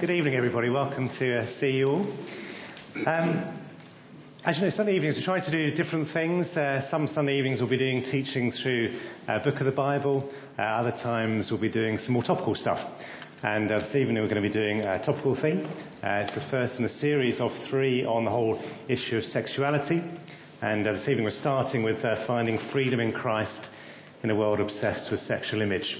Good evening, everybody. Welcome to uh, see you all. Um, as you know, Sunday evenings we try to do different things. Uh, some Sunday evenings we'll be doing teaching through a book of the Bible. Uh, other times we'll be doing some more topical stuff. And uh, this evening we're going to be doing a topical thing. Uh, it's the first in a series of three on the whole issue of sexuality. And uh, this evening we're starting with uh, finding freedom in Christ in a world obsessed with sexual image.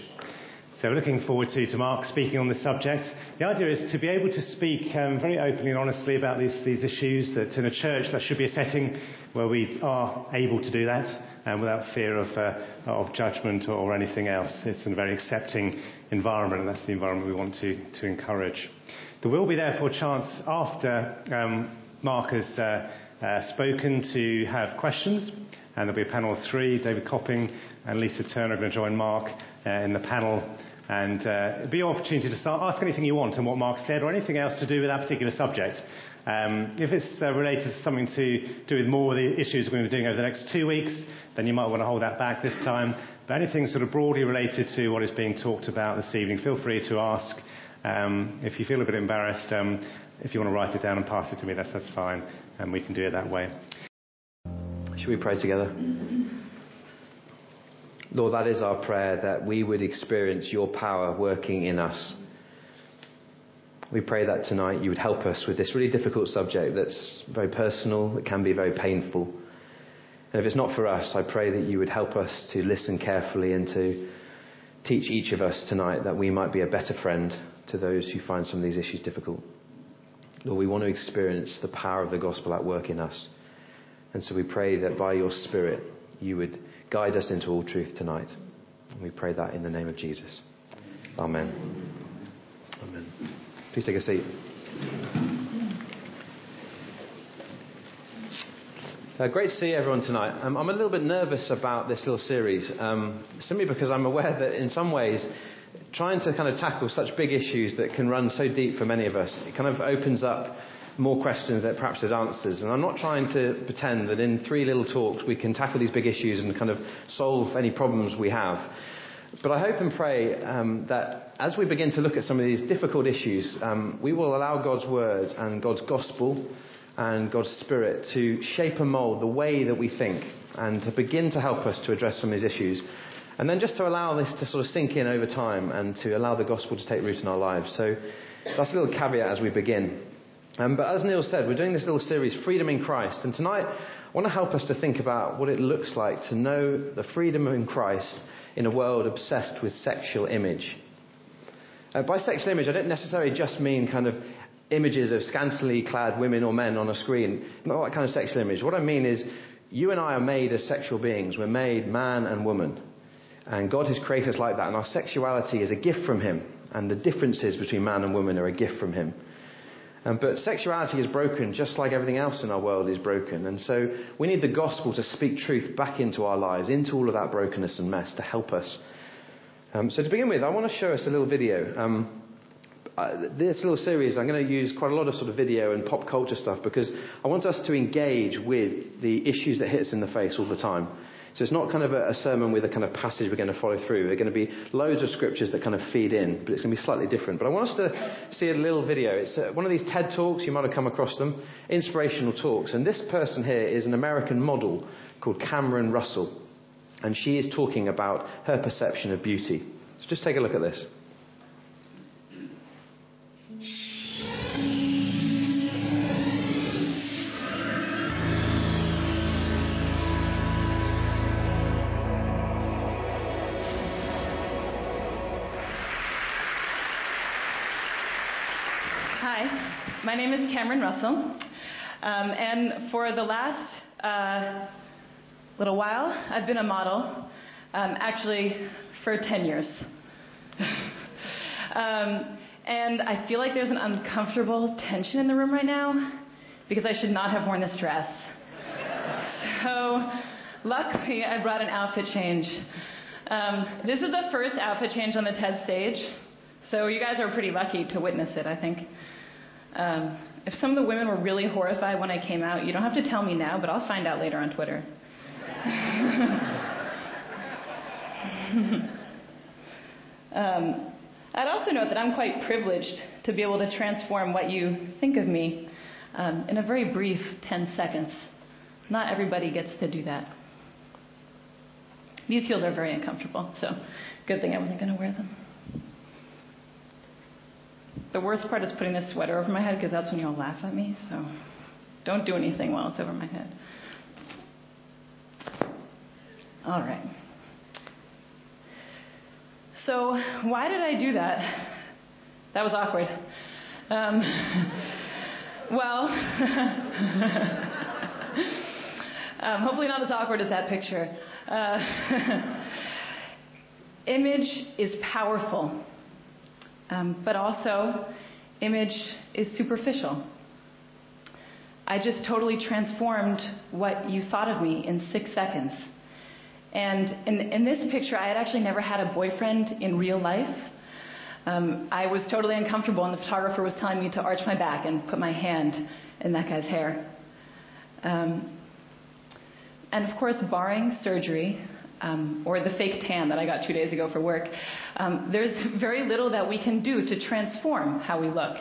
So looking forward to, to Mark speaking on this subject. The idea is to be able to speak um, very openly and honestly about these, these issues, that in a church that should be a setting where we are able to do that and without fear of, uh, of judgment or, or anything else. It's a very accepting environment and that's the environment we want to, to encourage. There will be therefore a chance after um, Mark has uh, uh, spoken to have questions and there'll be a panel of three. David Copping and Lisa Turner are going to join Mark uh, in the panel and uh, it'll be your opportunity to start, ask anything you want on what Mark said or anything else to do with that particular subject. Um, if it's uh, related to something to do with more of the issues we're going to be doing over the next two weeks, then you might want to hold that back this time. But anything sort of broadly related to what is being talked about this evening, feel free to ask. Um, if you feel a bit embarrassed, um, if you want to write it down and pass it to me, that's, that's fine, and we can do it that way. Should we pray together? Lord, that is our prayer that we would experience your power working in us. We pray that tonight you would help us with this really difficult subject that's very personal, that can be very painful. And if it's not for us, I pray that you would help us to listen carefully and to teach each of us tonight that we might be a better friend to those who find some of these issues difficult. Lord, we want to experience the power of the gospel at work in us. And so we pray that by your Spirit, you would guide us into all truth tonight. And we pray that in the name of Jesus. Amen. Amen. Please take a seat. Uh, great to see everyone tonight. Um, I'm a little bit nervous about this little series, um, simply because I'm aware that in some ways, trying to kind of tackle such big issues that can run so deep for many of us, it kind of opens up more questions that perhaps there's answers. And I'm not trying to pretend that in three little talks we can tackle these big issues and kind of solve any problems we have. But I hope and pray um, that as we begin to look at some of these difficult issues, um, we will allow God's Word and God's Gospel and God's Spirit to shape and mould the way that we think and to begin to help us to address some of these issues. And then just to allow this to sort of sink in over time and to allow the Gospel to take root in our lives. So that's a little caveat as we begin. Um, but as Neil said, we're doing this little series, Freedom in Christ. And tonight, I want to help us to think about what it looks like to know the freedom in Christ in a world obsessed with sexual image. Uh, by sexual image, I don't necessarily just mean kind of images of scantily clad women or men on a screen. Not that kind of sexual image. What I mean is, you and I are made as sexual beings. We're made man and woman. And God has created us like that. And our sexuality is a gift from Him. And the differences between man and woman are a gift from Him. Um, but sexuality is broken just like everything else in our world is broken. And so we need the gospel to speak truth back into our lives, into all of that brokenness and mess to help us. Um, so to begin with, I want to show us a little video. Um, uh, this little series, I'm going to use quite a lot of sort of video and pop culture stuff because I want us to engage with the issues that hit us in the face all the time. So it's not kind of a, a, sermon with a kind of passage we're going to follow through. There are going to be loads of scriptures that kind of feed in, but it's going to be slightly different. But I want us to see a little video. It's uh, one of these TED Talks, you might have come across them, inspirational talks. And this person here is an American model called Cameron Russell. And she is talking about her perception of beauty. So just take a look at this. My name is Cameron Russell, um, and for the last uh, little while, I've been a model, um, actually for 10 years. um, and I feel like there's an uncomfortable tension in the room right now because I should not have worn this dress. so, luckily, I brought an outfit change. Um, this is the first outfit change on the TED stage, so you guys are pretty lucky to witness it, I think. Um, if some of the women were really horrified when I came out, you don't have to tell me now, but I'll find out later on Twitter. um, I'd also note that I'm quite privileged to be able to transform what you think of me um, in a very brief 10 seconds. Not everybody gets to do that. These heels are very uncomfortable, so good thing I wasn't going to wear them. The worst part is putting this sweater over my head because that's when you'll laugh at me, so don't do anything while it's over my head. All right. So, why did I do that? That was awkward. Um, well, um, hopefully not as awkward as that picture. Uh, image is powerful, um, but also image is superficial. I just totally transformed what you thought of me in six seconds. And in, in this picture, I had actually never had a boyfriend in real life. Um, I was totally uncomfortable, and the photographer was telling me to arch my back and put my hand in that guy's hair. Um, and of course, barring surgery um, or the fake tan that I got two days ago for work, um, there's very little that we can do to transform how we look.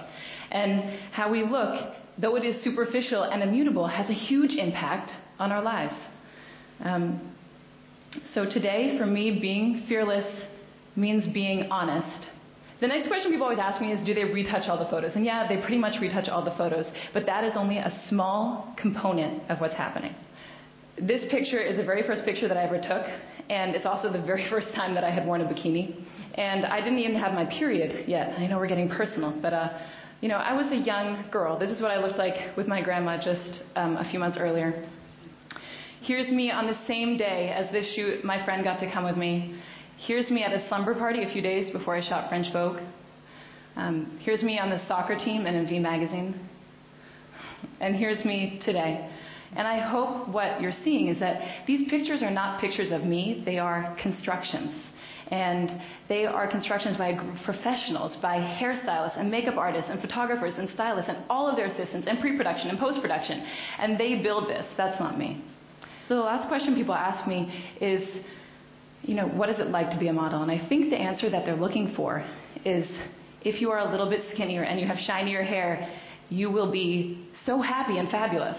And how we look, though it is superficial and immutable, has a huge impact on our lives. Um, so today, for me, being fearless means being honest. The next question people always ask me is, do they retouch all the photos? And yeah, they pretty much retouch all the photos, but that is only a small component of what's happening. This picture is the very first picture that I ever took, and it's also the very first time that I had worn a bikini. And I didn't even have my period yet. I know we're getting personal, but uh, you know, I was a young girl. This is what I looked like with my grandma just um, a few months earlier. Here's me on the same day as this shoot, my friend got to come with me. Here's me at a slumber party a few days before I shot French Vogue. Um, here's me on the soccer team and in V magazine. And here's me today. And I hope what you're seeing is that these pictures are not pictures of me, they are constructions. And they are constructions by professionals, by hairstylists and makeup artists and photographers and stylists and all of their assistants and pre production and post production. And they build this. That's not me. So the last question people ask me is, you know, what is it like to be a model? And I think the answer that they're looking for is if you are a little bit skinnier and you have shinier hair, you will be so happy and fabulous.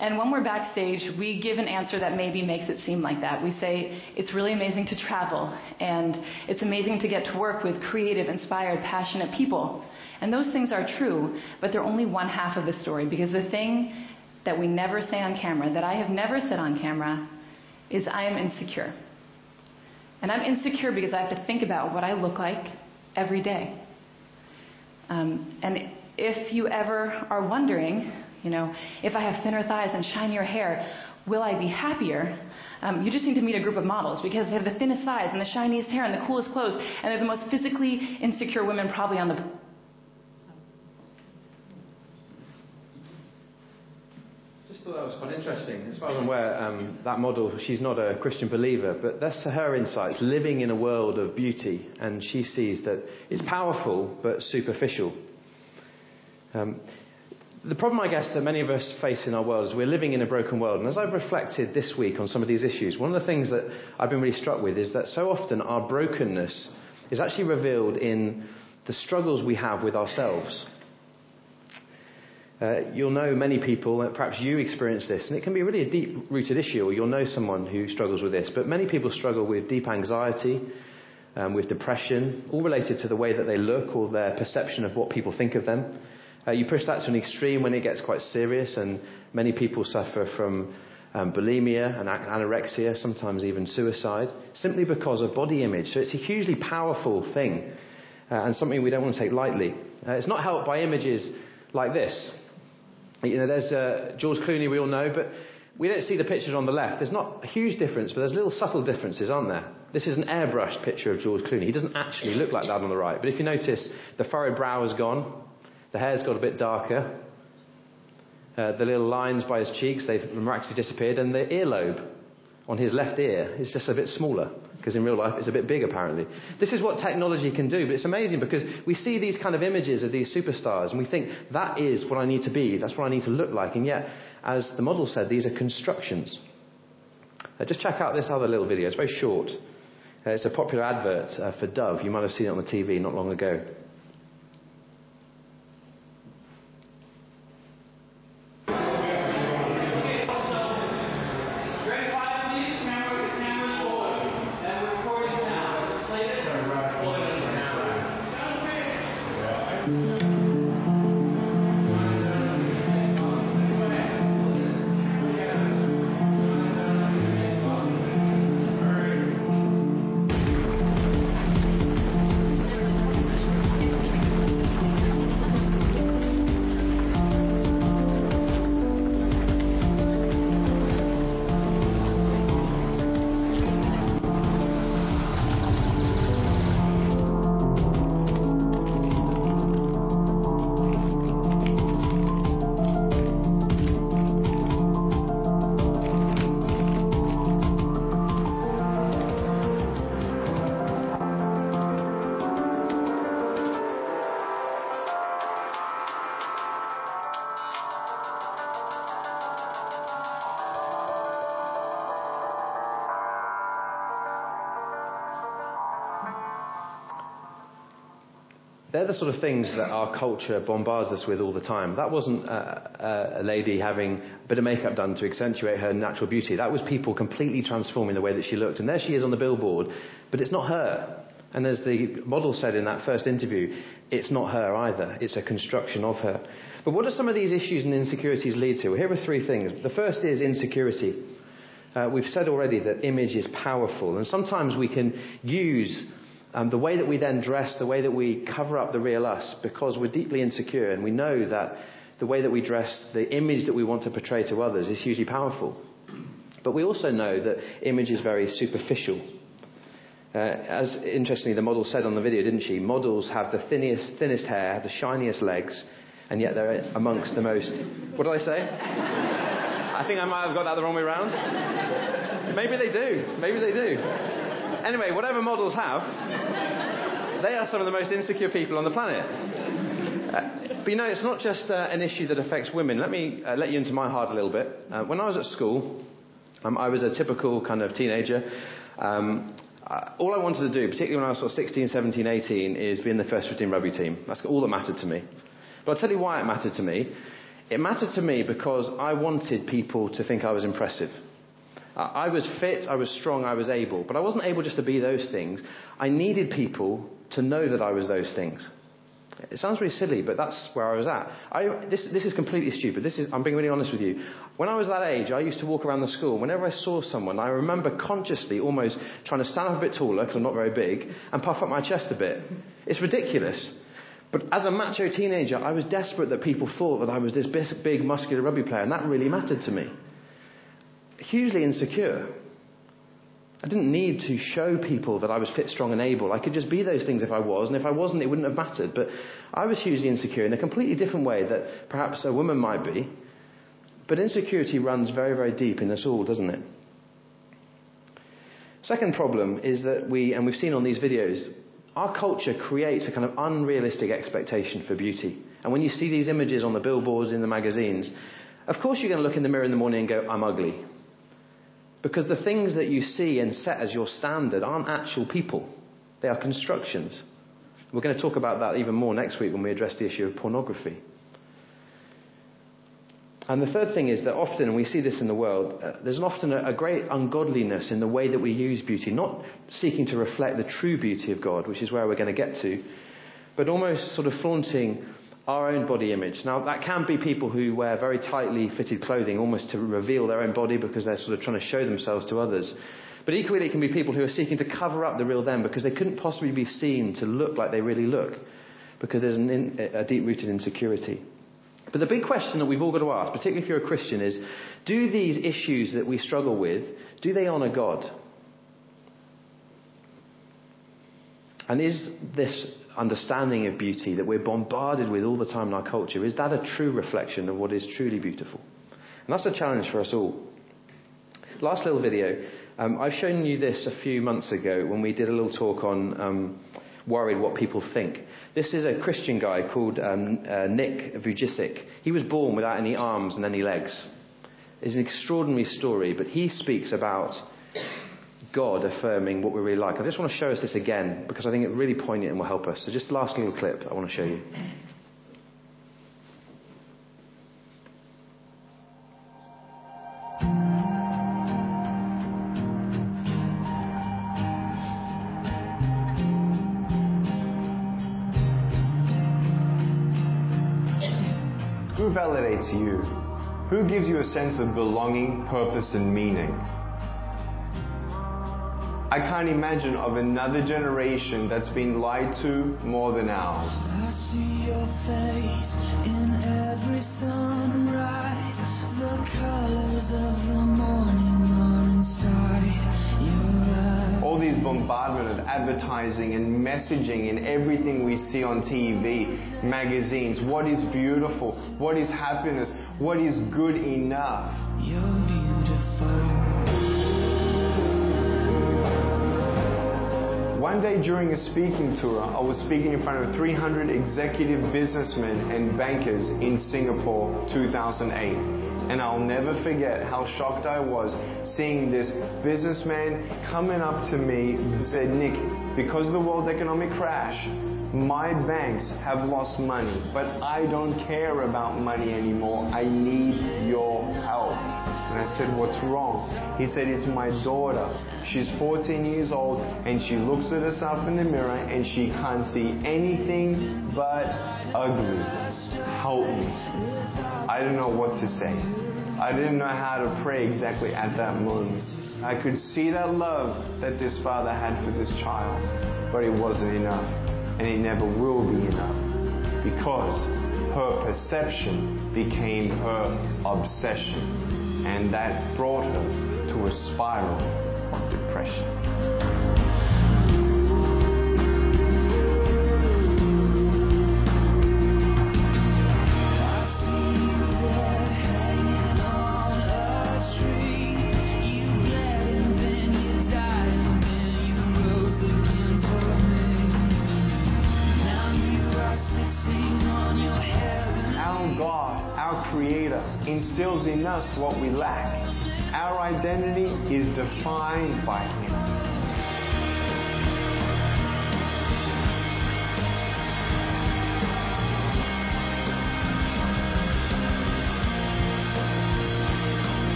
And when we're backstage, we give an answer that maybe makes it seem like that. We say, it's really amazing to travel, and it's amazing to get to work with creative, inspired, passionate people. And those things are true, but they're only one half of the story because the thing that we never say on camera, that I have never said on camera, is I am insecure. And I'm insecure because I have to think about what I look like every day. Um, and if you ever are wondering, you know, if I have thinner thighs and shinier hair, will I be happier? Um, you just need to meet a group of models because they have the thinnest thighs and the shiniest hair and the coolest clothes, and they're the most physically insecure women probably on the Just thought that was quite interesting. As far as I'm aware, um, that model, she's not a Christian believer, but that's her insights, living in a world of beauty, and she sees that it's powerful but superficial. Um, the problem, I guess, that many of us face in our world is we're living in a broken world. And as I've reflected this week on some of these issues, one of the things that I've been really struck with is that so often our brokenness is actually revealed in the struggles we have with ourselves. Uh, you'll know many people, uh, perhaps you experience this, and it can be really a deep rooted issue, or you'll know someone who struggles with this. But many people struggle with deep anxiety, um, with depression, all related to the way that they look or their perception of what people think of them. Uh, you push that to an extreme when it gets quite serious, and many people suffer from um, bulimia and anorexia, sometimes even suicide, simply because of body image. So it's a hugely powerful thing, uh, and something we don't want to take lightly. Uh, it's not helped by images like this. You know, there's uh, George Clooney, we all know, but we don't see the pictures on the left. There's not a huge difference, but there's little subtle differences, aren't there? This is an airbrushed picture of George Clooney. He doesn't actually look like that on the right. But if you notice, the furrowed brow is gone, the hair's got a bit darker, uh, the little lines by his cheeks, they've miraculously disappeared, and the earlobe on his left ear is just a bit smaller because in real life it's a bit big apparently. This is what technology can do, but it's amazing because we see these kind of images of these superstars and we think that is what I need to be, that's what I need to look like, and yet, as the model said, these are constructions. Uh, just check out this other little video, it's very short. Uh, it's a popular advert uh, for Dove. You might have seen it on the TV not long ago. They're the sort of things that our culture bombards us with all the time. That wasn't a, a, lady having a bit of makeup done to accentuate her natural beauty. That was people completely transforming the way that she looked. And there she is on the billboard, but it's not her. And as the model said in that first interview, it's not her either. It's a construction of her. But what do some of these issues and insecurities lead to? Well, here are three things. The first is insecurity. Uh, we've said already that image is powerful, and sometimes we can use um, the way that we then dress, the way that we cover up the real us, because we're deeply insecure and we know that the way that we dress, the image that we want to portray to others is hugely powerful. But we also know that image is very superficial. Uh, as interestingly, the model said on the video, didn't she? Models have the thinnest, thinnest hair, the shiniest legs, and yet they're amongst the most. What did I say? I think I might have got that the wrong way around. Maybe they do. Maybe they do. Anyway, whatever models have, they are some of the most insecure people on the planet. Uh, but you know, it's not just uh, an issue that affects women. Let me uh, let you into my heart a little bit. Uh, when I was at school, um, I was a typical kind of teenager. Um, uh, all I wanted to do, particularly when I was sort of 16, 17, 18, is be in the first 15 rugby team. That's all that mattered to me. But I'll tell you why it mattered to me. It mattered to me because I wanted people to think I was impressive. I was fit, I was strong, I was able. But I wasn't able just to be those things. I needed people to know that I was those things. It sounds really silly, but that's where I was at. I, this, this is completely stupid. This is, I'm being really honest with you. When I was that age, I used to walk around the school. Whenever I saw someone, I remember consciously almost trying to stand up a bit taller, because I'm not very big, and puff up my chest a bit. It's ridiculous. But as a macho teenager, I was desperate that people thought that I was this big, muscular rugby player, and that really mattered to me hugely insecure. I didn't need to show people that I was fit, strong, and able. I could just be those things if I was, and if I wasn't, it wouldn't have mattered. But I was hugely insecure in a completely different way that perhaps a woman might be. But insecurity runs very, very deep in us all, doesn't it? Second problem is that we, and we've seen on these videos, our culture creates a kind of unrealistic expectation for beauty. And when you see these images on the billboards, in the magazines, of course you're going to look in the mirror in the morning and go, I'm ugly. Because the things that you see and set as your standard aren't actual people, they are constructions. We're going to talk about that even more next week when we address the issue of pornography. And the third thing is that often, and we see this in the world, uh, there's often a, a, great ungodliness in the way that we use beauty, not seeking to reflect the true beauty of God, which is where we're going to get to, but almost sort of flaunting our own body image. Now, that can be people who wear very tightly fitted clothing almost to reveal their own body because they're sort of trying to show themselves to others. But equally, it can be people who are seeking to cover up the real them because they couldn't possibly be seen to look like they really look because there's in, a deep rooted insecurity. But the big question that we've all got to ask, particularly if you're a Christian, is do these issues that we struggle with, do they honour God? And is this understanding of beauty that we're bombarded with all the time in our culture, is that a true reflection of what is truly beautiful? And that's a challenge for us all. Last little video. Um, I've shown you this a few months ago when we did a little talk on um, worried what people think. This is a Christian guy called um, uh, Nick Vujicic. He was born without any arms and any legs. It's an extraordinary story, but he speaks about God affirming what we're really like. I just want to show us this again because I think it's really poignant and will help us. So, just the last little clip I want to show you. Who validates you? Who gives you a sense of belonging, purpose, and meaning? I can't imagine of another generation that's been lied to more than ours. I see your face in every sunrise. The colors of the morning are inside your eyes. All these bombardment of advertising and messaging and everything we see on TV, magazines. What is beautiful? What is happiness? What is good enough? One day during a speaking tour, I was speaking in front of 300 executive businessmen and bankers in Singapore 2008. And I'll never forget how shocked I was seeing this businessman coming up to me and said, Nick, because of the world economic crash, my banks have lost money, but I don't care about money anymore. I need your help. And I said, What's wrong? He said, It's my daughter. She's 14 years old and she looks at herself in the mirror and she can't see anything but ugly. Help me. I don't know what to say. I didn't know how to pray exactly at that moment. I could see that love that this father had for this child, but it wasn't enough. And it never will be enough because her perception became her obsession. And that brought her to a spiral of depression. Instills in us what we lack. Our identity is defined by Him.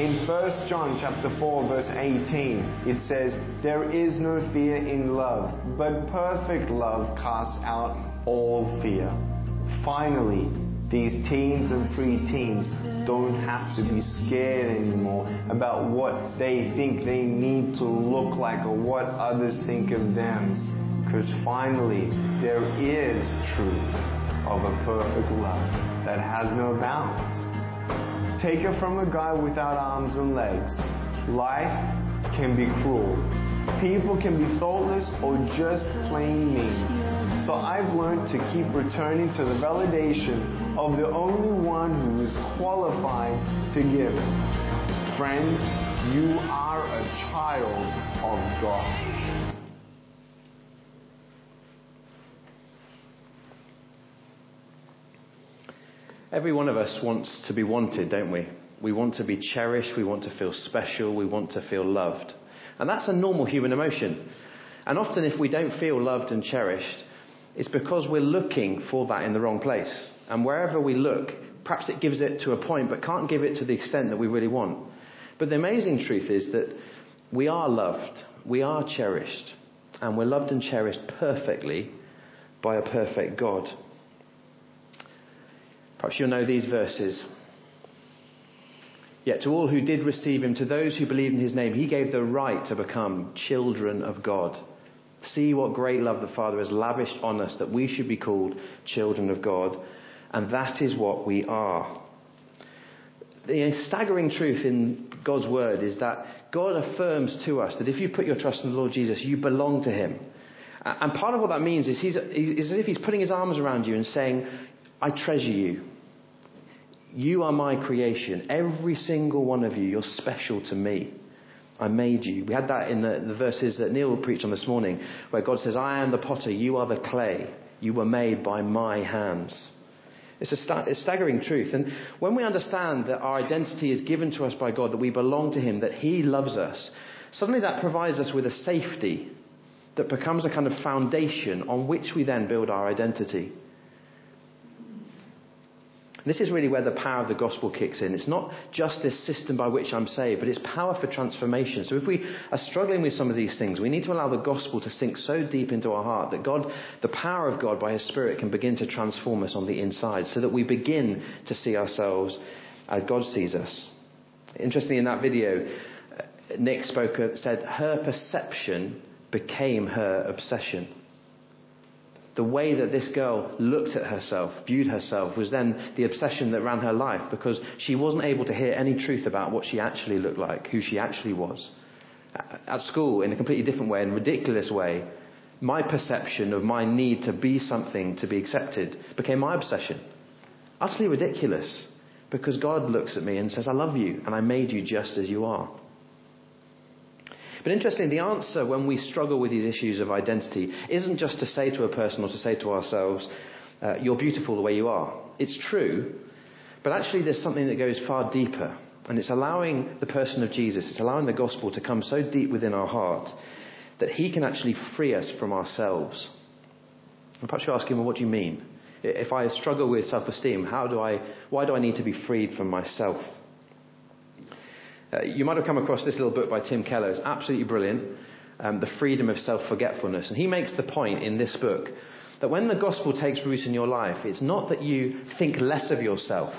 In 1 John chapter 4 verse 18, it says, There is no fear in love, but perfect love casts out all fear. Finally, these teens and preteens don't have to be scared anymore about what they think they need to look like or what others think of them. Because finally, there is truth of a perfect love that has no bounds. Take it from a guy without arms and legs. Life can be cruel. People can be thoughtless or just plain mean. So I've learned to keep returning to the validation of the only one who is qualified to give it. Friend, you are a child of God. Every one of us wants to be wanted, don't we? We want to be cherished, we want to feel special, we want to feel loved. And that's a normal human emotion. And often, if we don't feel loved and cherished, it's because we're looking for that in the wrong place. And wherever we look, perhaps it gives it to a point, but can't give it to the extent that we really want. But the amazing truth is that we are loved, we are cherished, and we're loved and cherished perfectly by a perfect God. Perhaps you'll know these verses. Yet to all who did receive him, to those who believed in his name, he gave the right to become children of God. See what great love the Father has lavished on us that we should be called children of God. And that is what we are. The staggering truth in God's word is that God affirms to us that if you put your trust in the Lord Jesus, you belong to him. And part of what that means is he's, as if he's putting his arms around you and saying, I treasure you. You are my creation. Every single one of you, you're special to me. I made you. We had that in the, the verses that Neil preached on this morning, where God says, I am the potter, you are the clay. You were made by my hands. It's a, sta- a staggering truth. And when we understand that our identity is given to us by God, that we belong to Him, that He loves us, suddenly that provides us with a safety that becomes a kind of foundation on which we then build our identity. This is really where the power of the gospel kicks in. It's not just this system by which I'm saved, but it's power for transformation. So if we are struggling with some of these things, we need to allow the gospel to sink so deep into our heart that God, the power of God by His Spirit can begin to transform us on the inside so that we begin to see ourselves as God sees us. Interestingly, in that video, Nick spoke, said her perception became her obsession the way that this girl looked at herself, viewed herself, was then the obsession that ran her life because she wasn't able to hear any truth about what she actually looked like, who she actually was. At school, in a completely different way, in a ridiculous way, my perception of my need to be something to be accepted became my obsession. Utterly ridiculous because God looks at me and says, I love you and I made you just as you are. But interestingly, the answer when we struggle with these issues of identity isn't just to say to a person or to say to ourselves, uh, you're beautiful the way you are. It's true, but actually there's something that goes far deeper. And it's allowing the person of Jesus, it's allowing the gospel to come so deep within our heart that he can actually free us from ourselves. And perhaps you're asking, well, what do you mean? If I struggle with self-esteem, how do I, why do I need to be freed from myself? Uh, you might have come across this little book by Tim Keller. It's absolutely brilliant. Um, the freedom of self-forgetfulness. And he makes the point in this book that when the gospel takes root in your life, it's not that you think less of yourself.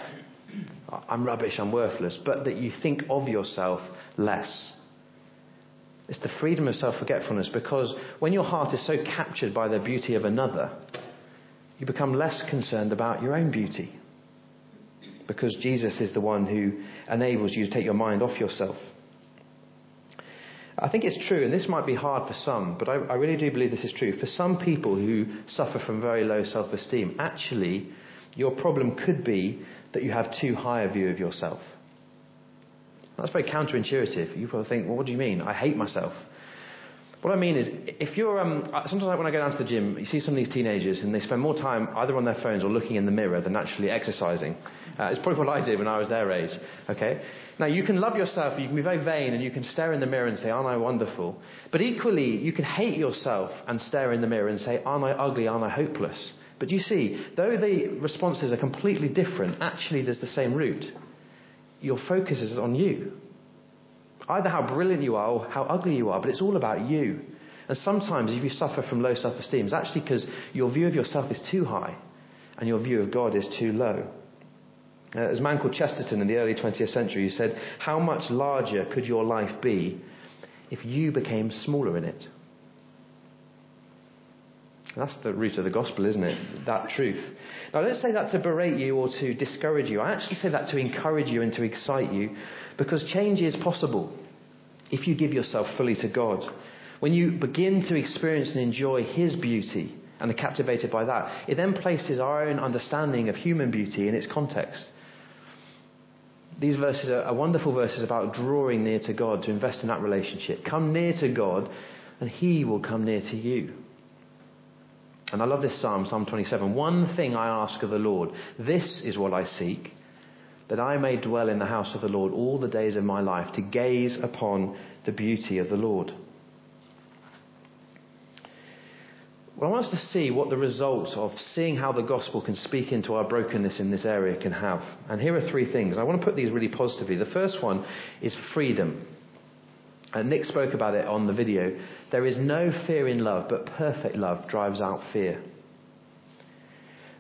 I'm rubbish, I'm worthless, but that you think of yourself less. It's the freedom of self-forgetfulness because when your heart is so captured by the beauty of another, you become less concerned about your own beauty because Jesus is the one who enables you to take your mind off yourself. I think it's true, and this might be hard for some, but I, I really do believe this is true. For some people who suffer from very low self esteem, actually, your problem could be that you have too high a view of yourself. That's very counterintuitive. You probably think, well, what do you mean? I hate myself. What I mean is, if you're, um, sometimes when I go down to the gym, you see some of these teenagers and they spend more time either on their phones or looking in the mirror than actually exercising. Uh, it's probably what I did when I was their age. Okay? Now, you can love yourself, you can be very vain, and you can stare in the mirror and say, Aren't I wonderful? But equally, you can hate yourself and stare in the mirror and say, Aren't I ugly? Aren't I hopeless? But you see, though the responses are completely different, actually there's the same root. Your focus is on you. Either how brilliant you are or how ugly you are, but it's all about you. And sometimes, if you suffer from low self esteem, it's actually because your view of yourself is too high and your view of God is too low. Uh, there's a man called Chesterton in the early 20th century who said, How much larger could your life be if you became smaller in it? That's the root of the gospel, isn't it? That truth. Now, I don't say that to berate you or to discourage you. I actually say that to encourage you and to excite you because change is possible if you give yourself fully to God. When you begin to experience and enjoy His beauty and are captivated by that, it then places our own understanding of human beauty in its context. These verses are, wonderful verses about drawing near to God to invest in that relationship. Come near to God and He will come near to you. And I love this psalm, Psalm 27. One thing I ask of the Lord, this is what I seek, that I may dwell in the house of the Lord all the days of my life, to gaze upon the beauty of the Lord. Well, I want us to see what the result of seeing how the gospel can speak into our brokenness in this area can have. And here are three things. I want to put these really positively. The first one is freedom. And Nick spoke about it on the video. There is no fear in love, but perfect love drives out fear.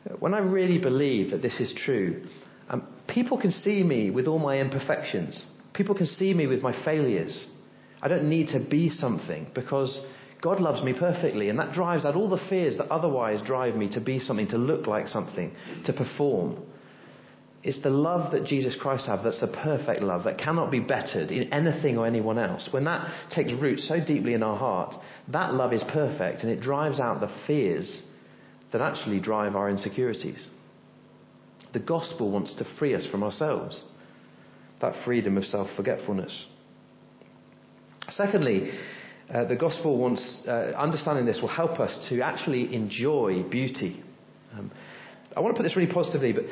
Uh, when I really believe that this is true, people can see me with all my imperfections. People can see me with my failures. I don't need to be something because God loves me perfectly, and that drives out all the fears that otherwise drive me to be something, to look like something, to perform. It's the love that Jesus Christ has that's the perfect love that cannot be bettered in anything or anyone else. When that takes root so deeply in our heart, that love is perfect and it drives out the fears that actually drive our insecurities. The gospel wants to free us from ourselves, that freedom of self forgetfulness. Secondly, uh, the gospel wants, uh, understanding this will help us to actually enjoy beauty. Um, I want to put this really positively, but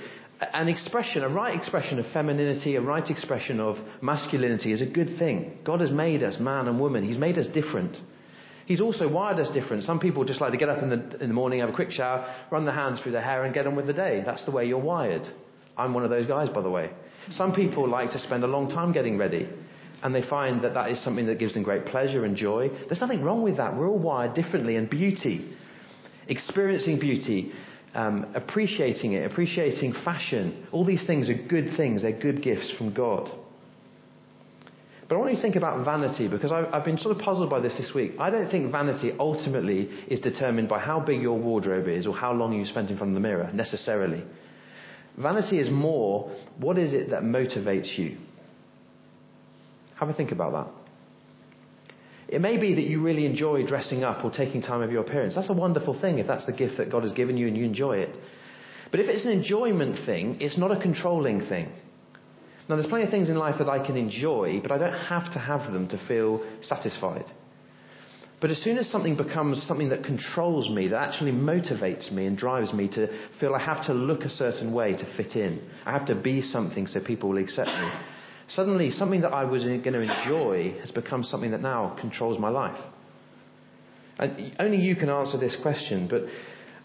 an expression, a right expression of femininity, a right expression of masculinity is a good thing. God has made us man and woman. He's made us different. He's also wired us different. Some people just like to get up in the, in the morning, have a quick shower, run their hands through their hair, and get on with the day. That's the way you're wired. I'm one of those guys, by the way. Some people like to spend a long time getting ready, and they find that that is something that gives them great pleasure and joy. There's nothing wrong with that. We're all wired differently, and beauty, experiencing beauty, um, appreciating it, appreciating fashion, all these things are good things. They're good gifts from God. But I want you to think about vanity because I've, I've, been sort of puzzled by this this week. I don't think vanity ultimately is determined by how big your wardrobe is or how long you spent in front of the mirror, necessarily. Vanity is more what is it that motivates you? Have a think about that. It may be that you really enjoy dressing up or taking time of your appearance. That's a wonderful thing if that's the gift that God has given you and you enjoy it. But if it's an enjoyment thing, it's not a controlling thing. Now, there's plenty of things in life that I can enjoy, but I don't have to have them to feel satisfied. But as soon as something becomes something that controls me, that actually motivates me and drives me to feel I have to look a certain way to fit in, I have to be something so people will accept me, suddenly something that I was going to enjoy has become something that now controls my life. And only you can answer this question, but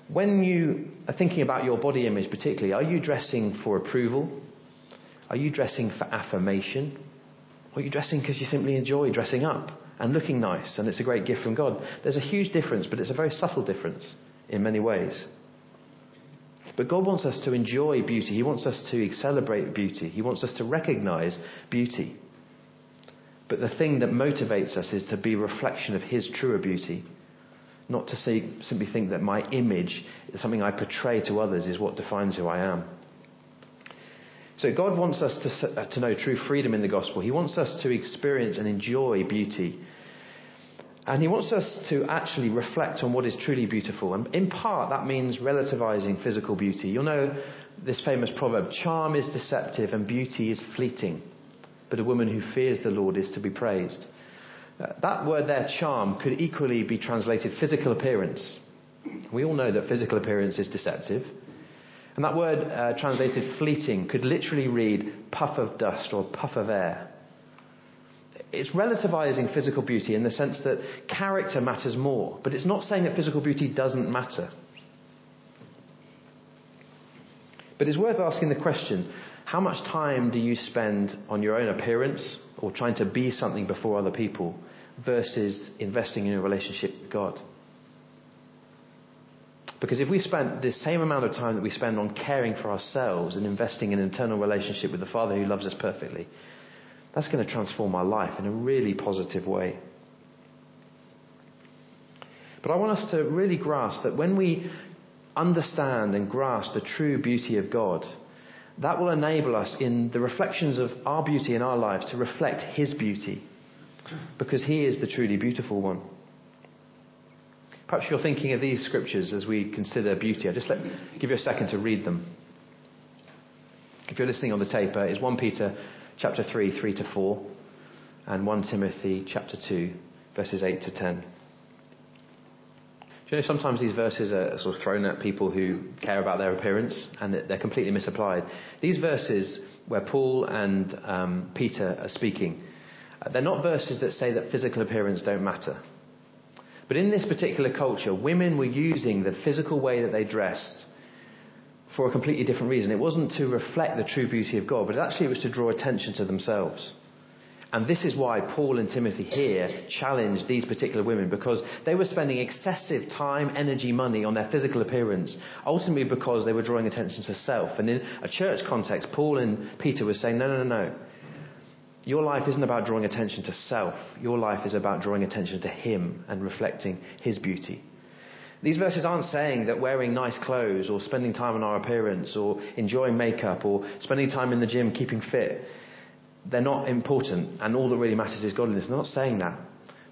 when you are thinking about your body image particularly, are you dressing for approval? Are you dressing for affirmation? Or are you dressing because you simply enjoy dressing up and looking nice and it's a great gift from God? There's a huge difference, but it's a very subtle difference in many ways. But God wants us to enjoy beauty. He wants us to celebrate beauty. He wants us to recognize beauty. But the thing that motivates us is to be a reflection of His truer beauty. Not to say, simply think that my image, something I portray to others, is what defines who I am. So God wants us to, uh, to know true freedom in the gospel. He wants us to experience and enjoy beauty. And he wants us to actually reflect on what is truly beautiful. And in part, that means relativizing physical beauty. You'll know this famous proverb charm is deceptive and beauty is fleeting, but a woman who fears the Lord is to be praised. Uh, that word there, charm, could equally be translated physical appearance. We all know that physical appearance is deceptive. And that word uh, translated fleeting could literally read puff of dust or puff of air. It's relativizing physical beauty in the sense that character matters more, but it's not saying that physical beauty doesn't matter. But it's worth asking the question how much time do you spend on your own appearance or trying to be something before other people versus investing in a relationship with God? Because if we spent the same amount of time that we spend on caring for ourselves and investing in an internal relationship with the Father who loves us perfectly, that's going to transform our life in a really positive way. But I want us to really grasp that when we understand and grasp the true beauty of God, that will enable us in the reflections of our beauty in our lives to reflect His beauty because He is the truly beautiful one. Perhaps you're thinking of these scriptures as we consider beauty. I'll just let, give you a second to read them. If you're listening on the tape, uh, it's 1 Peter chapter 3, 3 to 4, and 1 Timothy chapter 2, verses 8 to 10. Do you know sometimes these verses are sort of thrown at people who care about their appearance and they're completely misapplied? These verses, where Paul and um, Peter are speaking, uh, they're not verses that say that physical appearance don't matter. But in this particular culture, women were using the physical way that they dressed for a completely different reason. It wasn't to reflect the true beauty of God, but actually it was to draw attention to themselves. And this is why Paul and Timothy here challenged these particular women because they were spending excessive time, energy, money on their physical appearance, ultimately because they were drawing attention to self. And in a church context, Paul and Peter were saying, no, no, no, no. Your life isn't about drawing attention to self. Your life is about drawing attention to Him and reflecting His beauty. These verses aren't saying that wearing nice clothes or spending time on our appearance or enjoying makeup or spending time in the gym keeping fit, they're not important and all that really matters is godliness. They're not saying that.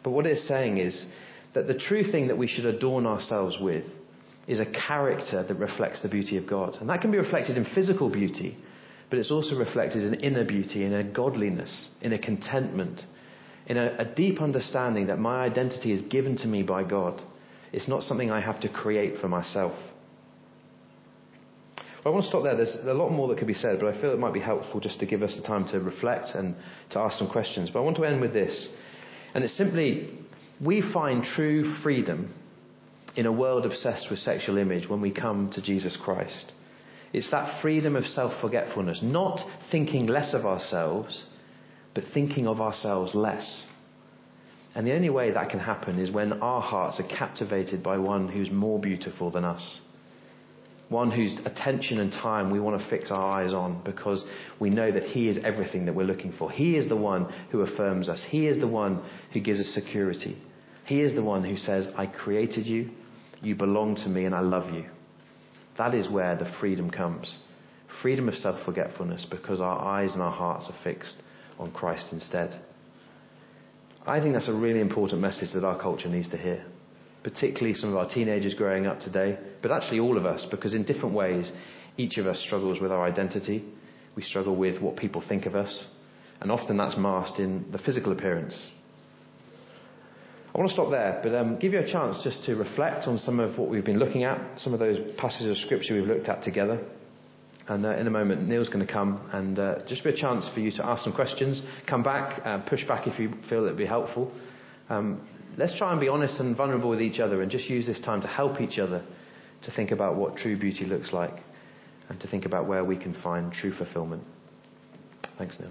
But what it's saying is that the true thing that we should adorn ourselves with is a character that reflects the beauty of God. And that can be reflected in physical beauty, but it's also reflected in inner beauty, in a godliness, in a contentment, in a, a deep understanding that my identity is given to me by God. It's not something I have to create for myself. I want to stop there. There's a lot more that could be said, but I feel it might be helpful just to give us the time to reflect and to ask some questions. But I want to end with this. And it's simply we find true freedom in a world obsessed with sexual image when we come to Jesus Christ. It's that freedom of self forgetfulness, not thinking less of ourselves, but thinking of ourselves less. And the only way that can happen is when our hearts are captivated by one who's more beautiful than us. One whose attention and time we want to fix our eyes on because we know that He is everything that we're looking for. He is the one who affirms us. He is the one who gives us security. He is the one who says, I created you, you belong to me, and I love you. That is where the freedom comes. Freedom of self forgetfulness because our eyes and our hearts are fixed on Christ instead. I think that's a really important message that our culture needs to hear, particularly some of our teenagers growing up today, but actually all of us, because in different ways, each of us struggles with our identity. We struggle with what people think of us, and often that's masked in the physical appearance. I want to stop there, but um, give you a chance just to reflect on some of what we've been looking at, some of those passages of scripture we've looked at together. And uh, in a moment, Neil's going to come and uh, just be a chance for you to ask some questions. Come back, uh, push back if you feel it'd be helpful. Um, let's try and be honest and vulnerable with each other and just use this time to help each other to think about what true beauty looks like and to think about where we can find true fulfillment. Thanks, Neil.